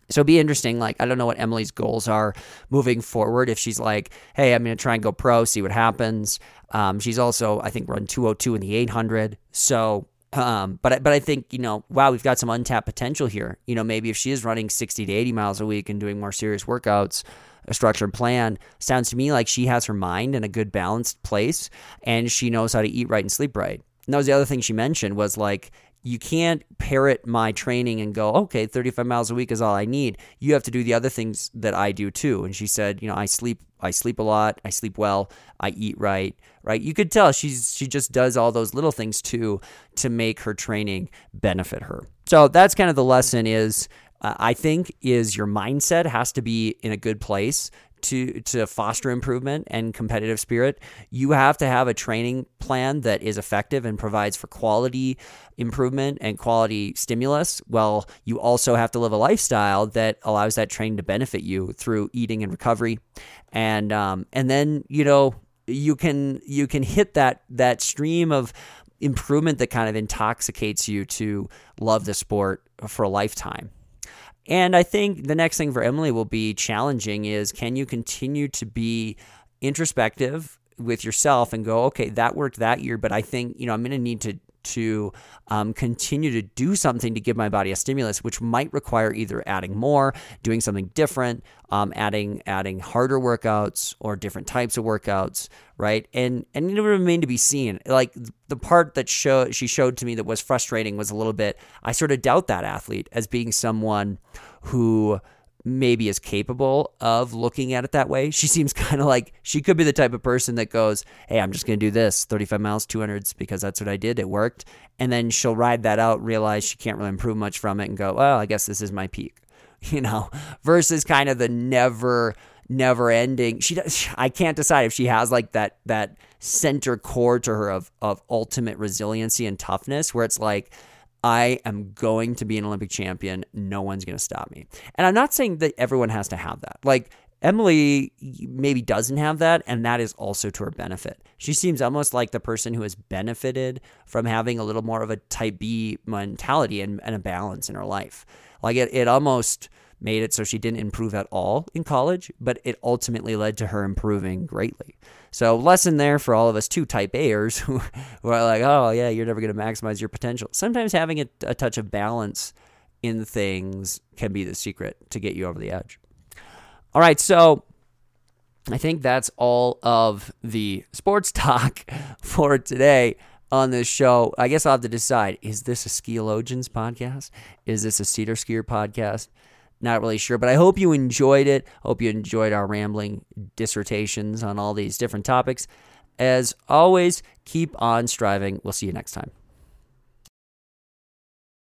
So be interesting. Like, I don't know what Emily's goals are moving forward. If she's like, hey, I'm going to try and go pro, see what happens. Um, she's also, I think, run 202 in the 800. So um, but but I think you know, wow, we've got some untapped potential here. You know, maybe if she is running sixty to eighty miles a week and doing more serious workouts, a structured plan sounds to me like she has her mind in a good balanced place, and she knows how to eat right and sleep right. And that was the other thing she mentioned was like you can't parrot my training and go, okay, 35 miles a week is all I need. You have to do the other things that I do too. And she said, you know, I sleep, I sleep a lot, I sleep well, I eat right, right? You could tell she's she just does all those little things too to make her training benefit her. So that's kind of the lesson is uh, I think is your mindset has to be in a good place to to foster improvement and competitive spirit, you have to have a training plan that is effective and provides for quality improvement and quality stimulus. Well, you also have to live a lifestyle that allows that training to benefit you through eating and recovery, and um, and then you know you can you can hit that that stream of improvement that kind of intoxicates you to love the sport for a lifetime. And I think the next thing for Emily will be challenging is can you continue to be introspective with yourself and go, okay, that worked that year, but I think, you know, I'm going to need to to um, continue to do something to give my body a stimulus, which might require either adding more, doing something different, um, adding adding harder workouts or different types of workouts, right? And and it remain to be seen. Like the part that show she showed to me that was frustrating was a little bit. I sort of doubt that athlete as being someone who maybe is capable of looking at it that way. She seems kind of like she could be the type of person that goes, Hey, I'm just going to do this 35 miles, 200s because that's what I did. It worked. And then she'll ride that out, realize she can't really improve much from it and go, Well, I guess this is my peak, you know, versus kind of the never, never ending. She does, I can't decide if she has like that, that center core to her of, of ultimate resiliency and toughness where it's like, I am going to be an Olympic champion. No one's going to stop me. And I'm not saying that everyone has to have that. Like Emily maybe doesn't have that, and that is also to her benefit. She seems almost like the person who has benefited from having a little more of a type B mentality and, and a balance in her life. Like it, it almost made it so she didn't improve at all in college, but it ultimately led to her improving greatly. So, lesson there for all of us two type A'ers who, who are like, oh, yeah, you're never going to maximize your potential. Sometimes having a, a touch of balance in things can be the secret to get you over the edge. All right, so I think that's all of the sports talk for today on this show. I guess I'll have to decide is this a Skiologians podcast? Is this a SederSkier podcast? Not really sure, but I hope you enjoyed it. Hope you enjoyed our rambling dissertations on all these different topics. As always, keep on striving. We'll see you next time.